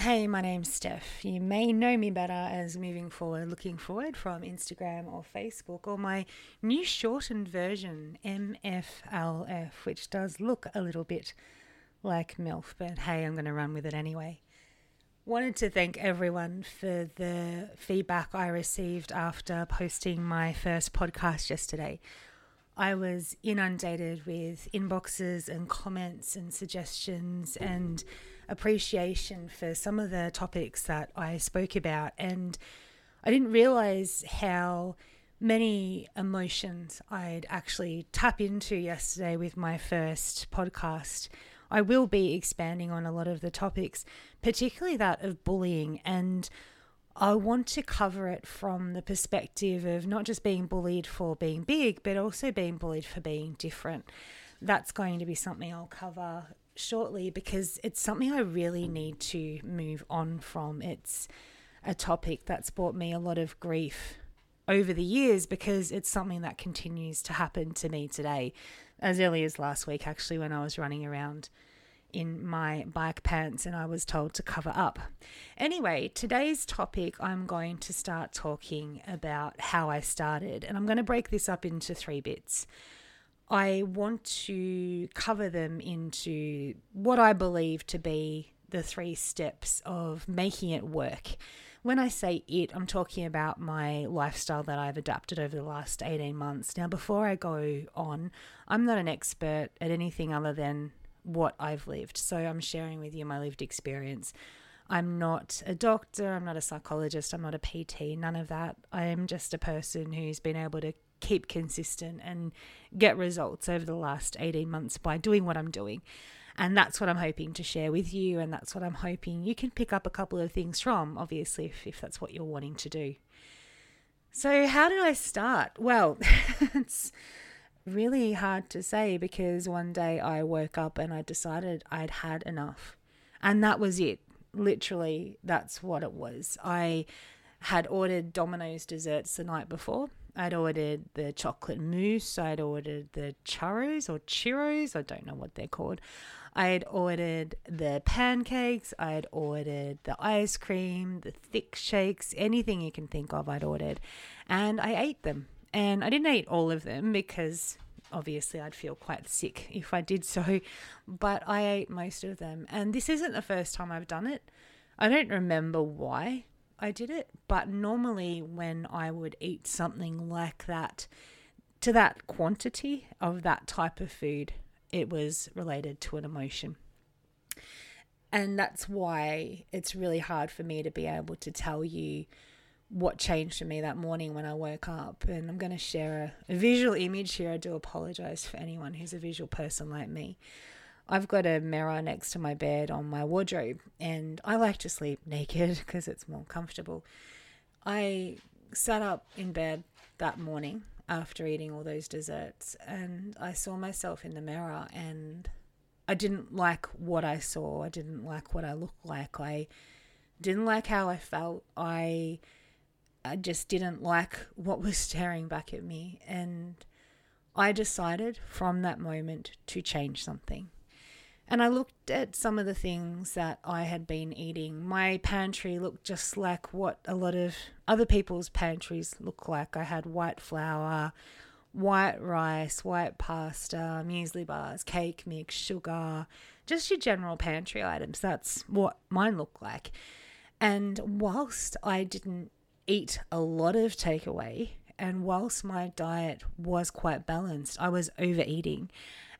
Hey, my name's Steph. You may know me better as Moving Forward, Looking Forward from Instagram or Facebook, or my new shortened version, MFLF, which does look a little bit like MILF, but hey, I'm going to run with it anyway. Wanted to thank everyone for the feedback I received after posting my first podcast yesterday. I was inundated with inboxes and comments and suggestions and appreciation for some of the topics that I spoke about. And I didn't realize how many emotions I'd actually tap into yesterday with my first podcast. I will be expanding on a lot of the topics, particularly that of bullying. And I want to cover it from the perspective of not just being bullied for being big, but also being bullied for being different. That's going to be something I'll cover shortly because it's something I really need to move on from. It's a topic that's brought me a lot of grief over the years because it's something that continues to happen to me today, as early as last week, actually, when I was running around in my bike pants and I was told to cover up. Anyway, today's topic, I'm going to start talking about how I started, and I'm going to break this up into three bits. I want to cover them into what I believe to be the three steps of making it work. When I say it, I'm talking about my lifestyle that I've adapted over the last 18 months. Now, before I go on, I'm not an expert at anything other than what I've lived. So I'm sharing with you my lived experience. I'm not a doctor, I'm not a psychologist, I'm not a PT, none of that. I am just a person who's been able to keep consistent and get results over the last 18 months by doing what I'm doing. And that's what I'm hoping to share with you. And that's what I'm hoping you can pick up a couple of things from, obviously, if, if that's what you're wanting to do. So, how did I start? Well, it's really hard to say because one day I woke up and I decided I'd had enough. And that was it. Literally, that's what it was. I had ordered Domino's desserts the night before I'd ordered the chocolate mousse. I'd ordered the churros or churros. I don't know what they're called. I'd ordered the pancakes. I'd ordered the ice cream, the thick shakes, anything you can think of, I'd ordered. And I ate them. And I didn't eat all of them because obviously I'd feel quite sick if I did so. But I ate most of them. And this isn't the first time I've done it. I don't remember why. I did it. But normally, when I would eat something like that, to that quantity of that type of food, it was related to an emotion. And that's why it's really hard for me to be able to tell you what changed for me that morning when I woke up. And I'm going to share a, a visual image here. I do apologize for anyone who's a visual person like me. I've got a mirror next to my bed on my wardrobe, and I like to sleep naked because it's more comfortable. I sat up in bed that morning after eating all those desserts, and I saw myself in the mirror, and I didn't like what I saw. I didn't like what I looked like. I didn't like how I felt. I I just didn't like what was staring back at me. And I decided from that moment to change something. And I looked at some of the things that I had been eating. My pantry looked just like what a lot of other people's pantries look like. I had white flour, white rice, white pasta, muesli bars, cake mix, sugar, just your general pantry items. That's what mine looked like. And whilst I didn't eat a lot of takeaway, and whilst my diet was quite balanced, I was overeating.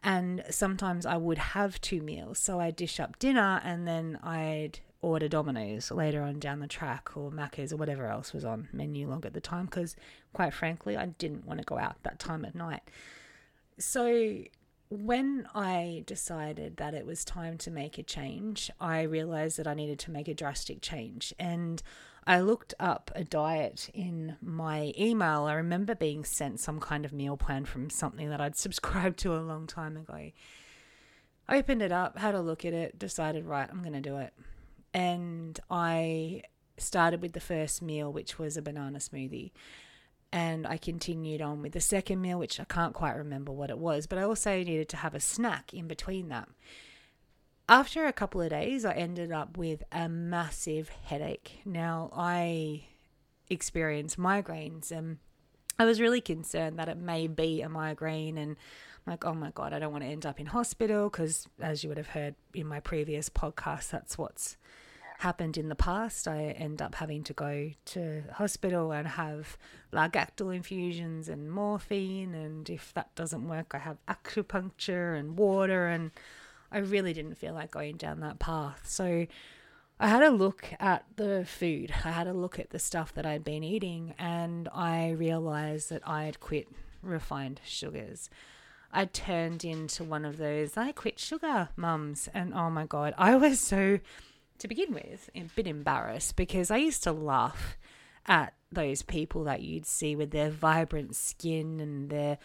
And sometimes I would have two meals. So I'd dish up dinner and then I'd order Domino's later on down the track or Macca's or whatever else was on Menulog at the time because, quite frankly, I didn't want to go out that time at night. So when I decided that it was time to make a change, I realized that I needed to make a drastic change. And I looked up a diet in my email. I remember being sent some kind of meal plan from something that I'd subscribed to a long time ago. I opened it up, had a look at it, decided, right, I'm going to do it. And I started with the first meal, which was a banana smoothie. And I continued on with the second meal, which I can't quite remember what it was, but I also needed to have a snack in between that. After a couple of days, I ended up with a massive headache. Now, I experience migraines and I was really concerned that it may be a migraine and I'm like, oh my God, I don't want to end up in hospital because, as you would have heard in my previous podcast, that's what's happened in the past. I end up having to go to hospital and have Largactil infusions and morphine. And if that doesn't work, I have acupuncture and water. And I really didn't feel like going down that path. So I had a look at the food. I had a look at the stuff that I'd been eating, and I realized that I had quit refined sugars. I turned into one of those I quit sugar mums, and oh my god, I was so to begin with a bit embarrassed because I used to laugh at those people that you'd see with their vibrant skin and their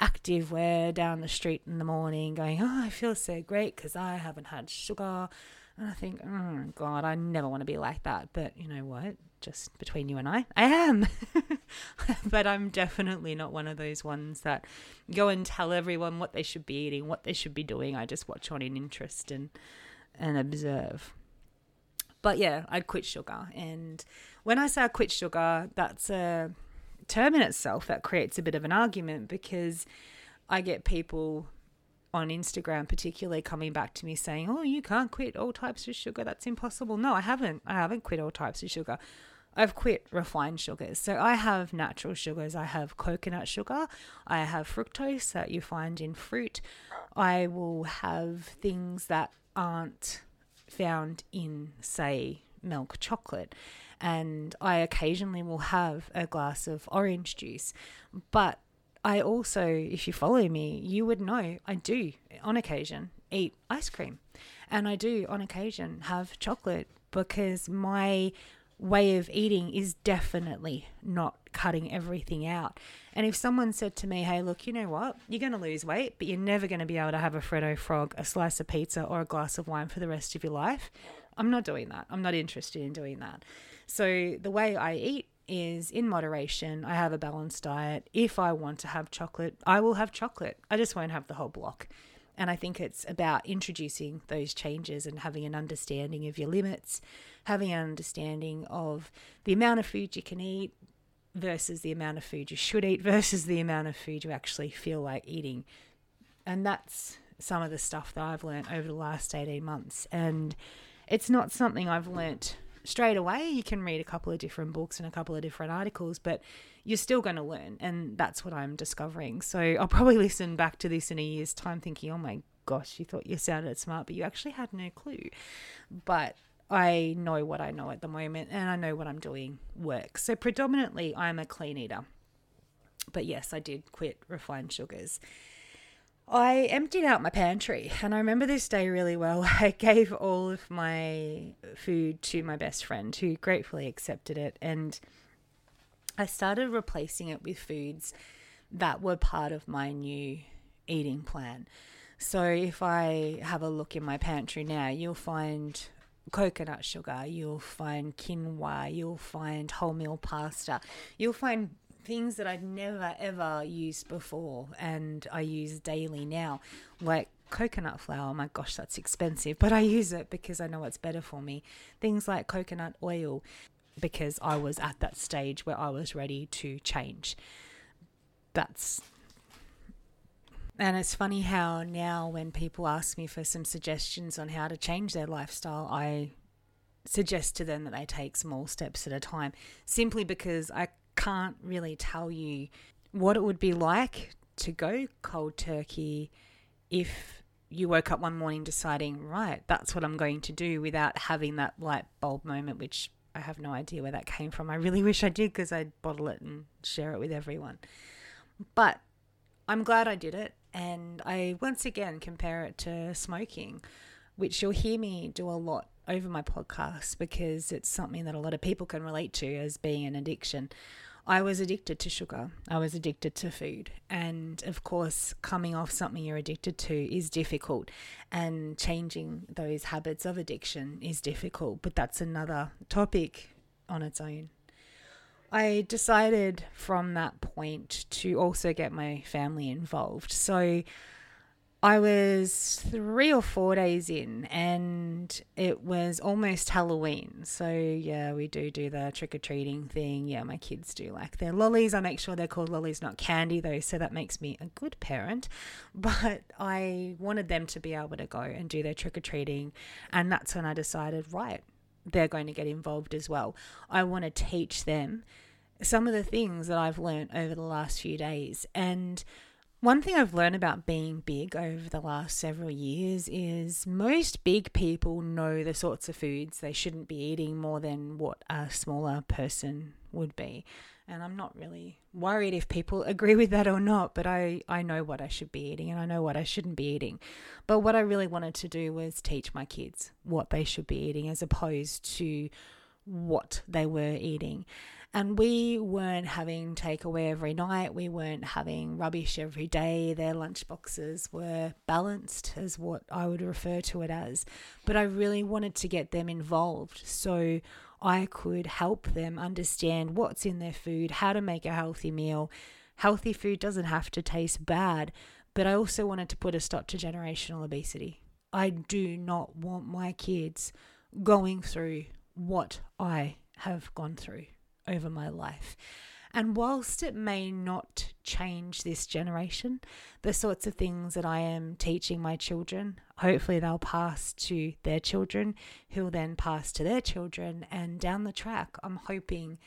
active wear down the street in the morning going, Oh, I feel so great because I haven't had sugar. And I think, Oh, God, I never want to be like that. But you know what? Just between you and I, I am. but I'm definitely not one of those ones that go and tell everyone what they should be eating, what they should be doing. I just watch on in interest and, and observe. But yeah, I'd quit sugar. And when I say I quit sugar, that's a term in itself that creates a bit of an argument because I get people on Instagram, particularly, coming back to me saying, "Oh, you can't quit all types of sugar. That's impossible." No, I haven't. I haven't quit all types of sugar. I've quit refined sugars. So I have natural sugars. I have coconut sugar. I have fructose that you find in fruit. I will have things that aren't found in, say, milk chocolate and I occasionally will have a glass of orange juice. But I also, if you follow me, you would know I do on occasion eat ice cream. And I do on occasion have chocolate because my way of eating is definitely not cutting everything out. And if someone said to me, hey, look, you know what? You're going to lose weight, but you're never going to be able to have a Freddo frog, a slice of pizza, or a glass of wine for the rest of your life, I'm not doing that. I'm not interested in doing that. So the way I eat is in moderation. I have a balanced diet. If I want to have chocolate, I will have chocolate. I just won't have the whole block. And I think it's about introducing those changes and having an understanding of your limits, having an understanding of the amount of food you can eat versus the amount of food you should eat versus the amount of food you actually feel like eating. And that's some of the stuff that I've learned over the last 18 months. And it's not something I've learnt straight away. You can read a couple of different books and a couple of different articles, but you're still going to learn. And that's what I'm discovering. So I'll probably listen back to this in a year's time thinking, oh my gosh, you thought you sounded smart, but you actually had no clue. But I know what I know at the moment and I know what I'm doing works. So predominantly, I'm a clean eater. But yes, I did quit refined sugars. I emptied out my pantry and I remember this day really well. I gave all of my food to my best friend who gratefully accepted it and I started replacing it with foods that were part of my new eating plan. So if I have a look in my pantry now, you'll find coconut sugar, you'll find quinoa, you'll find wholemeal pasta, you'll find things that I've never ever used before and I use daily now, like coconut flour. My gosh, that's expensive, but I use it because I know it's better for me. Things like coconut oil, because I was at that stage where I was ready to change. That's and it's funny how now when people ask me for some suggestions on how to change their lifestyle, I suggest to them that they take small steps at a time simply because I can't really tell you what it would be like to go cold turkey if you woke up one morning deciding, right, that's what I'm going to do without having that light bulb moment, which I have no idea where that came from. I really wish I did because I'd bottle it and share it with everyone. But I'm glad I did it. And I once again compare it to smoking, which you'll hear me do a lot over my podcast because it's something that a lot of people can relate to as being an addiction. I was addicted to sugar. I was addicted to food. And of course, coming off something you're addicted to is difficult. And changing those habits of addiction is difficult. But that's another topic on its own. I decided from that point to also get my family involved. So I was three or four days in, and it was almost Halloween. So, yeah, we do do the trick or treating thing. Yeah, my kids do like their lollies. I make sure they're called lollies, not candy, though. So that makes me a good parent. But I wanted them to be able to go and do their trick or treating. And that's when I decided, right, they're going to get involved as well. I want to teach them some of the things that I've learned over the last few days. And one thing I've learned about being big over the last several years is most big people know the sorts of foods they shouldn't be eating more than what a smaller person would be. And I'm not really worried if people agree with that or not, but I, I know what I should be eating and I know what I shouldn't be eating. But what I really wanted to do was teach my kids what they should be eating as opposed to what they were eating. And we weren't having takeaway every night. We weren't having rubbish every day. Their lunchboxes were balanced, as what I would refer to it as. But I really wanted to get them involved so I could help them understand what's in their food, how to make a healthy meal. Healthy food doesn't have to taste bad, but I also wanted to put a stop to generational obesity. I do not want my kids going through what I have gone through over my life. And whilst it may not change this generation, the sorts of things that I am teaching my children, hopefully they'll pass to their children, who will then pass to their children. And down the track, I'm hoping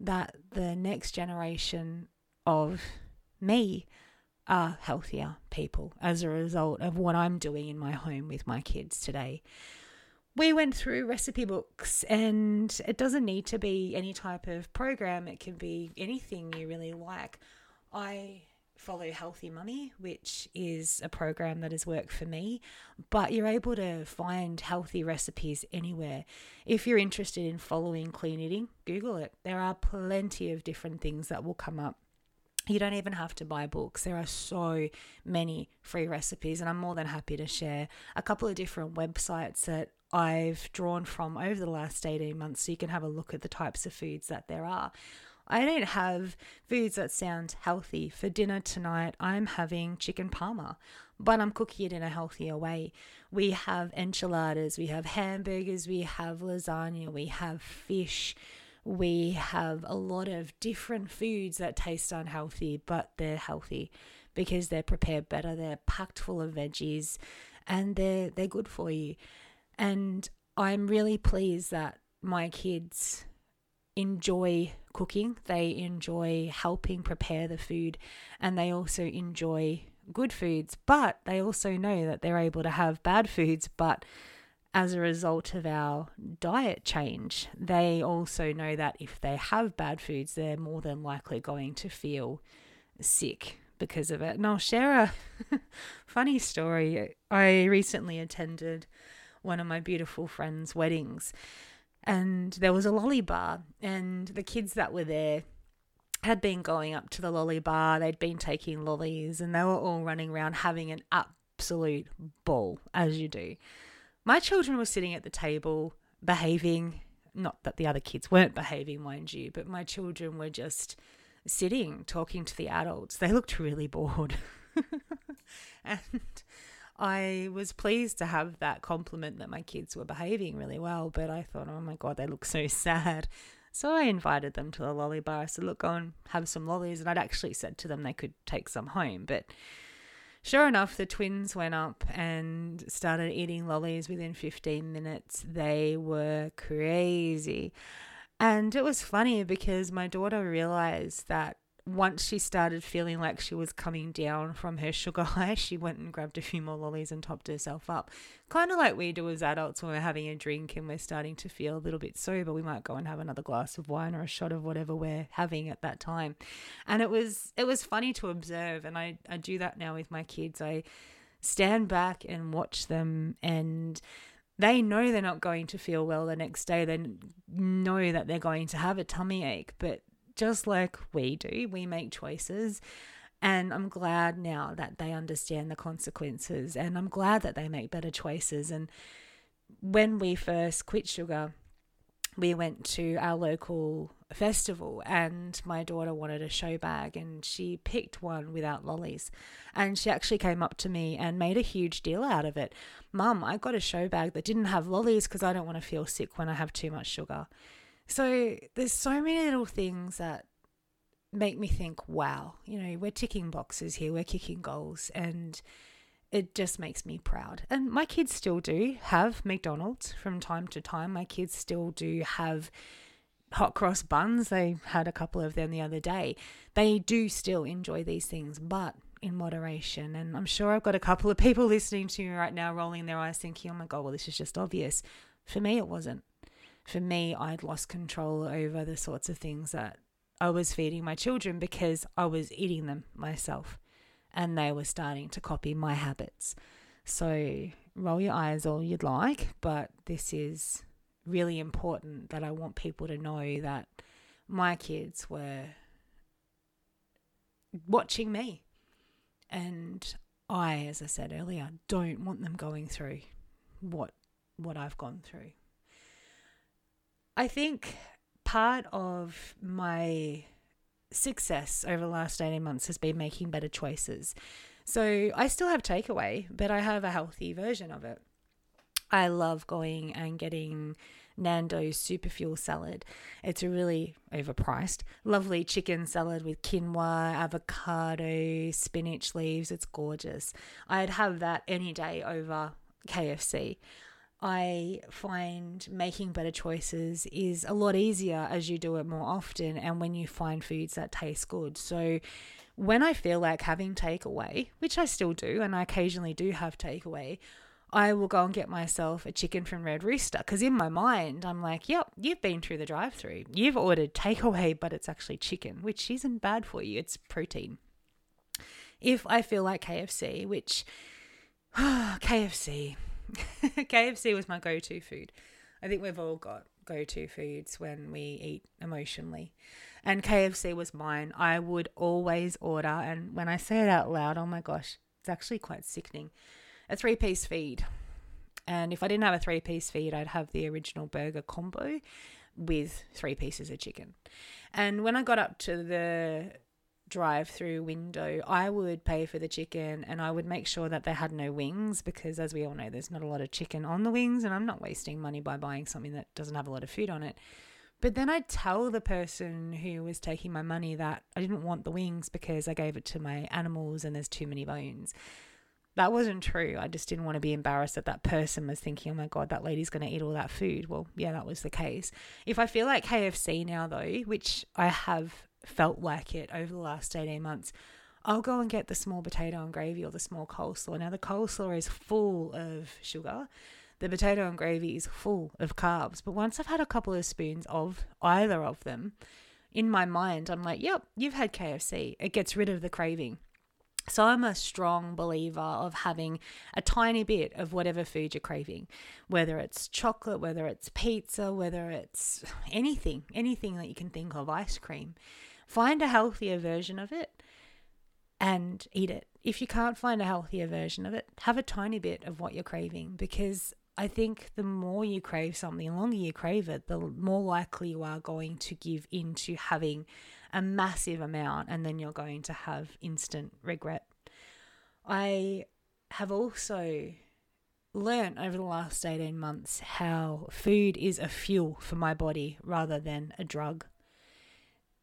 that the next generation of me are healthier people as a result of what I'm doing in my home with my kids today we went through recipe books, and it doesn't need to be any type of program, it can be anything you really like. I follow Healthy Mummy, which is a program that has worked for me, but you're able to find healthy recipes anywhere. If you're interested in following clean eating, Google it. There are plenty of different things that will come up. You don't even have to buy books. There are so many free recipes, and I'm more than happy to share a couple of different websites that I've drawn from over the last 18 months so you can have a look at the types of foods that there are. I don't have foods that sound healthy. For dinner tonight, I'm having chicken parma, but I'm cooking it in a healthier way. We have enchiladas, we have hamburgers, we have lasagna, we have fish, we have a lot of different foods that taste unhealthy, but they're healthy because they're prepared better. They're packed full of veggies and they're they're good for you. And I'm really pleased that my kids enjoy cooking, they enjoy helping prepare the food, and they also enjoy good foods, but they also know that they're able to have bad foods, but as a result of our diet change, they also know that if they have bad foods, they're more than likely going to feel sick because of it. And I'll share a funny story. I recently attended one of my beautiful friends' weddings, and there was a lolly bar, and the kids that were there had been going up to the lolly bar. They'd been taking lollies, and they were all running around having an absolute ball, as you do. My children were sitting at the table behaving. Not that the other kids weren't behaving, mind you, but my children were just sitting talking to the adults. They looked really bored. and I was pleased to have that compliment that my kids were behaving really well, but I thought, oh my God, they look so sad. So I invited them to the lolly bar. I said, look, go and have some lollies. And I'd actually said to them they could take some home. But sure enough, the twins went up and started eating lollies within 15 minutes. They were crazy. And it was funny because my daughter realized that once she started feeling like she was coming down from her sugar high, she went and grabbed a few more lollies and topped herself up. Kind of like we do as adults when we're having a drink and we're starting to feel a little bit sober. We might go and have another glass of wine or a shot of whatever we're having at that time. And it was it was funny to observe, and I, I do that now with my kids. I stand back and watch them and they know they're not going to feel well the next day. They know that they're going to have a tummy ache, but just like we do, we make choices. And I'm glad now that they understand the consequences and I'm glad that they make better choices. And when we first quit sugar, we went to our local festival and my daughter wanted a show bag and she picked one without lollies and she actually came up to me and made a huge deal out of it mum i got a show bag that didn't have lollies because i don't want to feel sick when i have too much sugar so there's so many little things that make me think wow you know we're ticking boxes here we're kicking goals and it just makes me proud. And my kids still do have McDonald's from time to time. My kids still do have hot cross buns. They had a couple of them the other day. They do still enjoy these things, but in moderation. And I'm sure I've got a couple of people listening to me right now rolling their eyes thinking, oh my God, well, this is just obvious. For me, it wasn't. For me, I'd lost control over the sorts of things that I was feeding my children because I was eating them myself and they were starting to copy my habits. So roll your eyes all you'd like, but this is really important that I want people to know that my kids were watching me. And I, as I said earlier, don't want them going through what what I've gone through. I think part of my success over the last 18 months has been making better choices. So I still have takeaway, but I have a healthy version of it. I love going and getting Nando's super fuel salad. It's a really overpriced, lovely chicken salad with quinoa, avocado, spinach leaves. It's gorgeous. I'd have that any day over KFC. I find making better choices is a lot easier as you do it more often and when you find foods that taste good. So, when I feel like having takeaway, which I still do, and I occasionally do have takeaway, I will go and get myself a chicken from Red Rooster because in my mind, I'm like, yep, you've been through the drive through. You've ordered takeaway, but it's actually chicken, which isn't bad for you. It's protein. If I feel like KFC, which KFC, KFC was my go to food. I think we've all got go to foods when we eat emotionally. And KFC was mine. I would always order, and when I say it out loud, oh my gosh, it's actually quite sickening. A three piece feed. And if I didn't have a three piece feed, I'd have the original burger combo with three pieces of chicken. And when I got up to the drive through window, I would pay for the chicken and I would make sure that they had no wings because, as we all know, there's not a lot of chicken on the wings, and I'm not wasting money by buying something that doesn't have a lot of food on it. But then I'd tell the person who was taking my money that I didn't want the wings because I gave it to my animals and there's too many bones. That wasn't true. I just didn't want to be embarrassed that that person was thinking, oh my God, that lady's going to eat all that food. Well, yeah, that was the case. If I feel like KFC now, though, which I have felt like it over the last 18 months, I'll go and get the small potato and gravy or the small coleslaw. Now, the coleslaw is full of sugar. The potato and gravy is full of carbs. But once I've had a couple of spoons of either of them, in my mind, I'm like, yep, you've had KFC. It gets rid of the craving. So I'm a strong believer of having a tiny bit of whatever food you're craving, whether it's chocolate, whether it's pizza, whether it's anything, anything that you can think of, ice cream. Find a healthier version of it and eat it. If you can't find a healthier version of it, have a tiny bit of what you're craving because I think the more you crave something, the longer you crave it, the more likely you are going to give in to having a massive amount and then you're going to have instant regret. I have also learned over the last 18 months how food is a fuel for my body rather than a drug.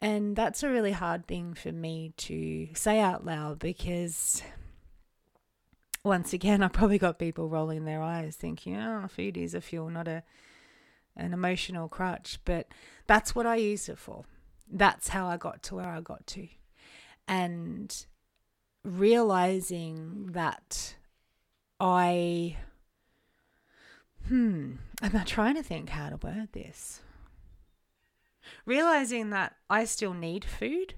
And that's a really hard thing for me to say out loud because once again, I probably got people rolling their eyes thinking, oh, food is a fuel, not a an emotional crutch. But that's what I use it for. That's how I got to where I got to. And realizing that I, hmm, I'm not trying to think how to word this realizing that I still need food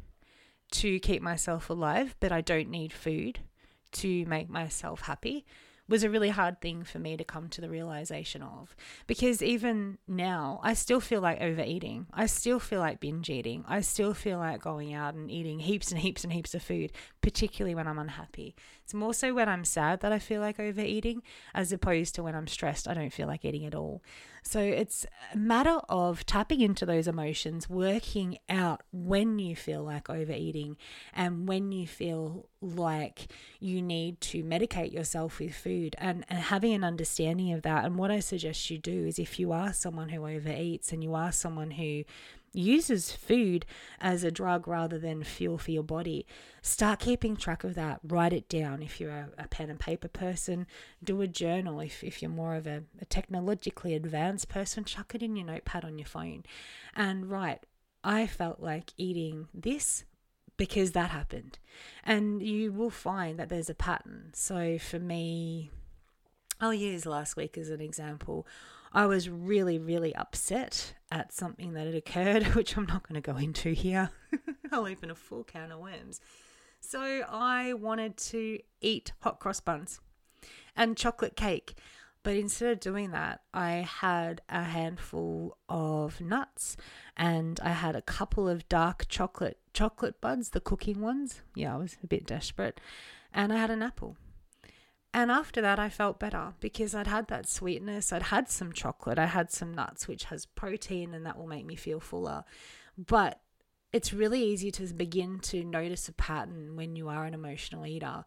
to keep myself alive, but I don't need food to make myself happy was a really hard thing for me to come to the realization of. Because even now, I still feel like overeating. I still feel like binge eating. I still feel like going out and eating heaps and heaps and heaps of food, particularly when I'm unhappy. It's more so when I'm sad that I feel like overeating, as opposed to when I'm stressed, I don't feel like eating at all. So it's a matter of tapping into those emotions, working out when you feel like overeating and when you feel like you need to medicate yourself with food and, and having an understanding of that. And what I suggest you do is if you are someone who overeats and you are someone who uses food as a drug rather than fuel for your body, start keeping track of that. Write it down. If you're a, pen and paper person, do a journal. If, if you're more of a, a technologically advanced person, chuck it in your notepad on your phone and write, I felt like eating this because that happened. And you will find that there's a pattern. So for me, I'll use last week as an example. I was really, really upset at something that had occurred, which I'm not going to go into here. I'll open a full can of worms. So I wanted to eat hot cross buns and chocolate cake. But instead of doing that, I had a handful of nuts and I had a couple of dark chocolate chocolate buds, the cooking ones. Yeah, I was a bit desperate. And I had an apple. And after that, I felt better because I'd had that sweetness. I'd had some chocolate. I had some nuts, which has protein, and that will make me feel fuller. But it's really easy to begin to notice a pattern when you are an emotional eater.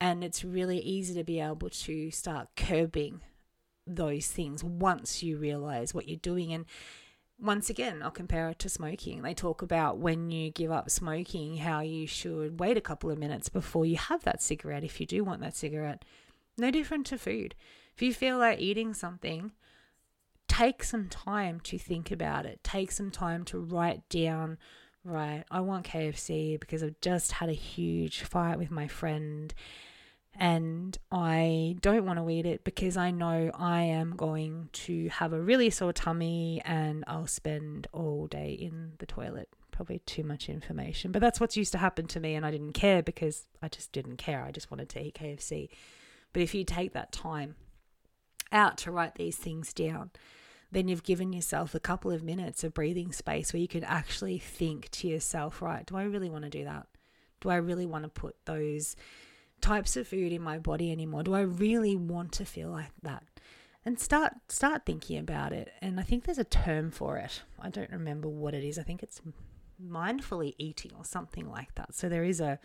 And it's really easy to be able to start curbing those things once you realize what you're doing. And once again, I'll compare it to smoking. They talk about when you give up smoking, how you should wait a couple of minutes before you have that cigarette if you do want that cigarette. No different to food. If you feel like eating something, take some time to think about it. Take some time to write down, right, I want KFC because I've just had a huge fight with my friend and I don't want to eat it because I know I am going to have a really sore tummy and I'll spend all day in the toilet. Probably too much information, but that's what's used to happen to me, and I didn't care because I just didn't care. I just wanted to eat KFC. But if you take that time out to write these things down, then you've given yourself a couple of minutes of breathing space where you can actually think to yourself, right, do I really want to do that? Do I really want to put those types of food in my body anymore? Do I really want to feel like that? And start start thinking about it. And I think there's a term for it. I don't remember what it is. I think it's mindfully eating or something like that. So there is a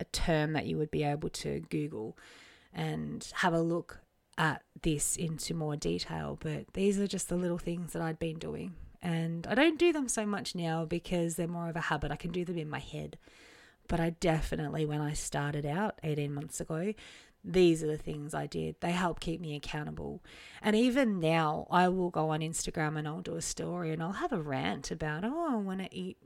a term that you would be able to Google and have a look at this into more detail. But these are just the little things that I'd been doing. And I don't do them so much now because they're more of a habit. I can do them in my head. But I definitely, when I started out 18 months ago, these are the things I did. They help keep me accountable. And even now, I will go on Instagram and I'll do a story and I'll have a rant about, oh, I want to eat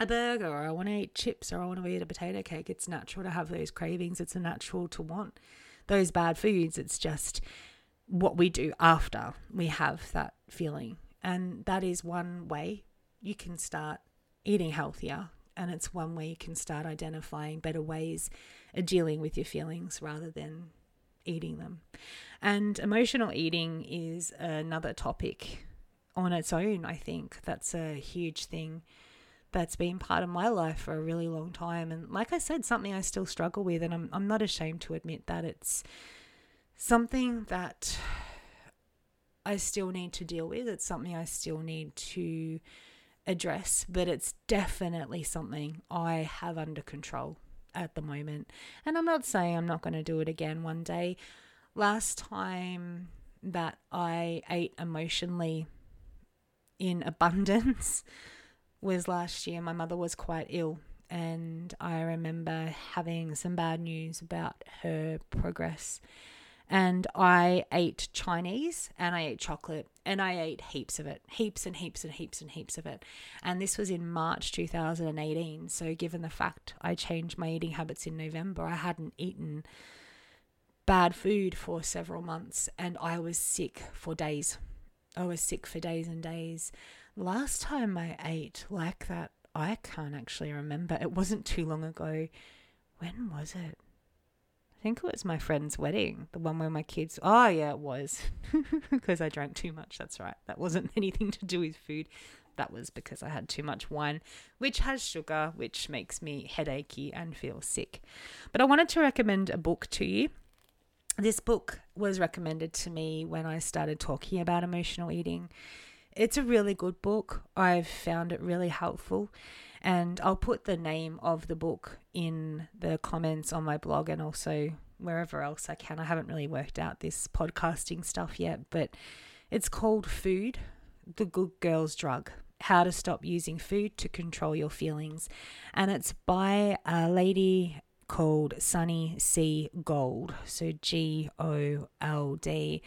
a burger or I want to eat chips or I want to eat a potato cake. It's natural to have those cravings. It's natural to want those bad foods. It's just what we do after we have that feeling. And that is one way you can start eating healthier and it's one way you can start identifying better ways of dealing with your feelings rather than eating them. And emotional eating is another topic on its own, I think. That's a huge thing that's been part of my life for a really long time. And like I said, something I still struggle with. And I'm, I'm not ashamed to admit that it's something that I still need to deal with. It's something I still need to address, but it's definitely something I have under control at the moment. And I'm not saying I'm not going to do it again one day. Last time that I ate emotionally in abundance was last year. My mother was quite ill, and I remember having some bad news about her progress and I ate Chinese and I ate chocolate and I ate heaps of it, heaps and heaps and heaps and heaps of it. And this was in March 2018. So, given the fact I changed my eating habits in November, I hadn't eaten bad food for several months and I was sick for days. I was sick for days and days. Last time I ate like that, I can't actually remember. It wasn't too long ago. When was it? Think it was my friend's wedding, the one where my kids. Oh, yeah, it was. because I drank too much. That's right. That wasn't anything to do with food. That was because I had too much wine, which has sugar, which makes me headachy and feel sick. But I wanted to recommend a book to you. this book was recommended to me when I started talking about emotional eating. It's a really good book. I've found it really helpful. And I'll put the name of the book in the comments on my blog and also wherever else I can. I haven't really worked out this podcasting stuff yet, but it's called Food, the Good Girl's Drug How to Stop Using Food to Control Your Feelings. And it's by a lady called Sunny Sea Gold. So G O L D.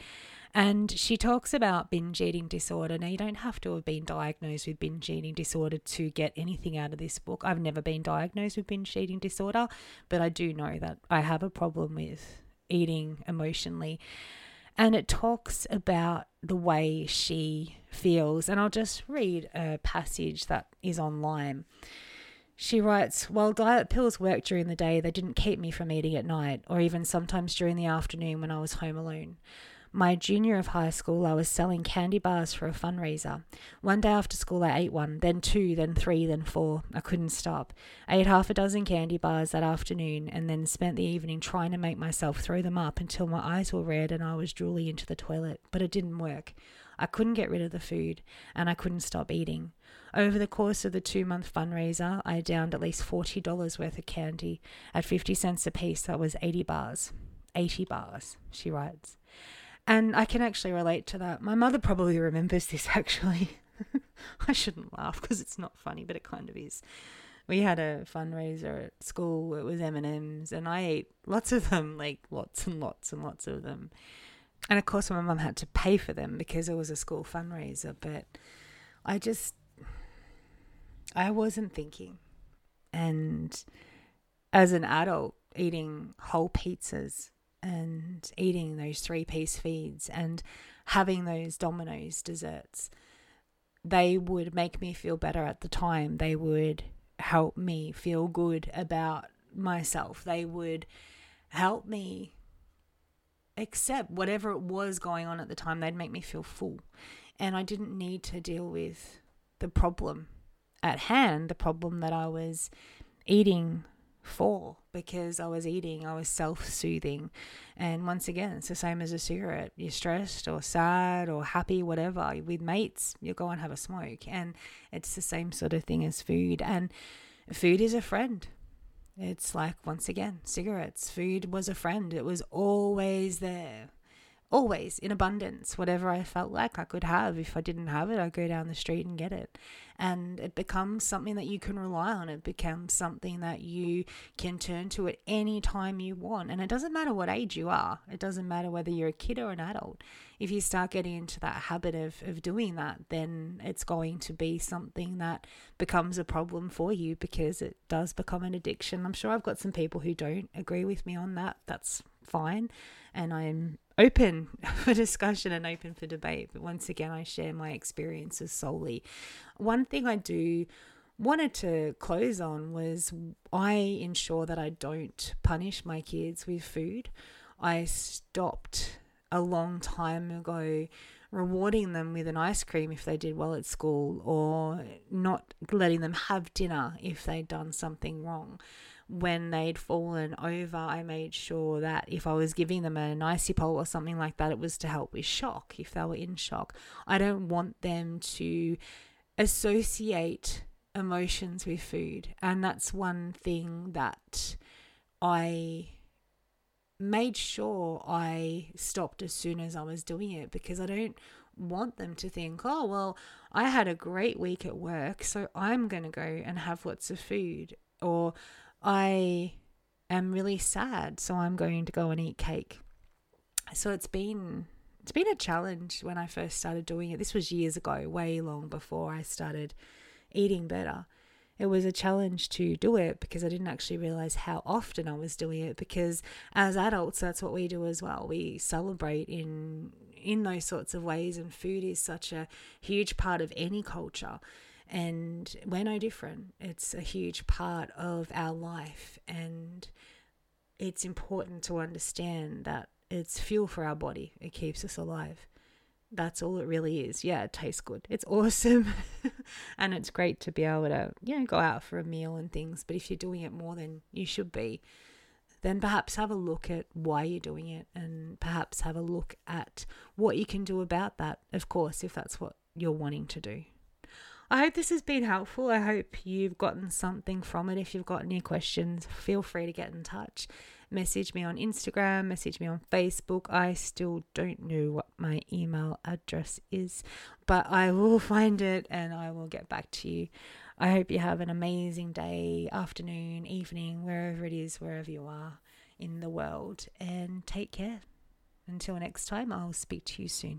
And she talks about binge eating disorder. Now, you don't have to have been diagnosed with binge eating disorder to get anything out of this book. I've never been diagnosed with binge eating disorder, but I do know that I have a problem with eating emotionally. And it talks about the way she feels. And I'll just read a passage that is online. She writes, While diet pills worked during the day, they didn't keep me from eating at night, or even sometimes during the afternoon when I was home alone. My junior of high school, I was selling candy bars for a fundraiser. One day after school, I ate one, then two, then three, then four. I couldn't stop. I ate half a dozen candy bars that afternoon and then spent the evening trying to make myself throw them up until my eyes were red and I was drooling into the toilet. But it didn't work. I couldn't get rid of the food and I couldn't stop eating. Over the course of the two month fundraiser, I downed at least $40 worth of candy. At 50 cents a piece, that was 80 bars. 80 bars, she writes. And I can actually relate to that. My mother probably remembers this actually. I shouldn't laugh because it's not funny, but it kind of is. We had a fundraiser at school. It was M and M's, and I ate lots of them, like lots and lots and lots of them. And of course, my mum had to pay for them because it was a school fundraiser. But I just, I wasn't thinking. And as an adult, eating whole pizzas and eating those three piece feeds and having those Domino's desserts, they would make me feel better at the time. They would help me feel good about myself. They would help me accept whatever it was going on at the time. They'd make me feel full. And I didn't need to deal with the problem at hand, the problem that I was eating for because I was eating, I was self soothing. And once again, it's the same as a cigarette. You're stressed or sad or happy, whatever, with mates, you go and have a smoke. And it's the same sort of thing as food. And food is a friend. It's like, once again, cigarettes. Food was a friend, it was always there always in abundance. Whatever I felt like I could have. If I didn't have it, I'd go down the street and get it. And it becomes something that you can rely on. It becomes something that you can turn to at any time you want. And it doesn't matter what age you are, it doesn't matter whether you're a kid or an adult. If you start getting into that habit of, of doing that, then it's going to be something that becomes a problem for you because it does become an addiction. I'm sure I've got some people who don't agree with me on that. That's fine. And I'm open for discussion and open for debate. But once again, I share my experiences solely. One thing I do wanted to close on was I ensure that I don't punish my kids with food. I stopped a long time ago rewarding them with an ice cream if they did well at school or not letting them have dinner if they'd done something wrong when they'd fallen over, I made sure that if I was giving them an icy pole or something like that, it was to help with shock if they were in shock. I don't want them to associate emotions with food. And that's one thing that I made sure I stopped as soon as I was doing it because I don't want them to think, oh, well, I had a great week at work, so I'm going to go and have lots of food. Or I am really sad, so I'm going to go and eat cake. So it's been it's been a challenge when I first started doing it. This was years ago, way long before I started eating better. It was a challenge to do it because I didn't actually realize how often I was doing it because as adults that's what we do as well. We celebrate in in those sorts of ways and food is such a huge part of any culture and we're no different. It's a huge part of our life, and it's important to understand that it's fuel for our body, it keeps us alive. That's all it really is. Yeah, it tastes good. It's awesome. and it's great to be able to, you know, go out for a meal and things. But if you're doing it more than you should be, then perhaps have a look at why you're doing it and perhaps have a look at what you can do about that, of course, if that's what you're wanting to do. I hope this has been helpful. I hope you've gotten something from it. If you've got any questions, feel free to get in touch. Message me on Instagram, message me on Facebook. I still don't know what my email address is, but I will find it and I will get back to you. I hope you have an amazing day, afternoon, evening, wherever it is, wherever you are in the world, and take care. Until next time, I'll speak to you soon.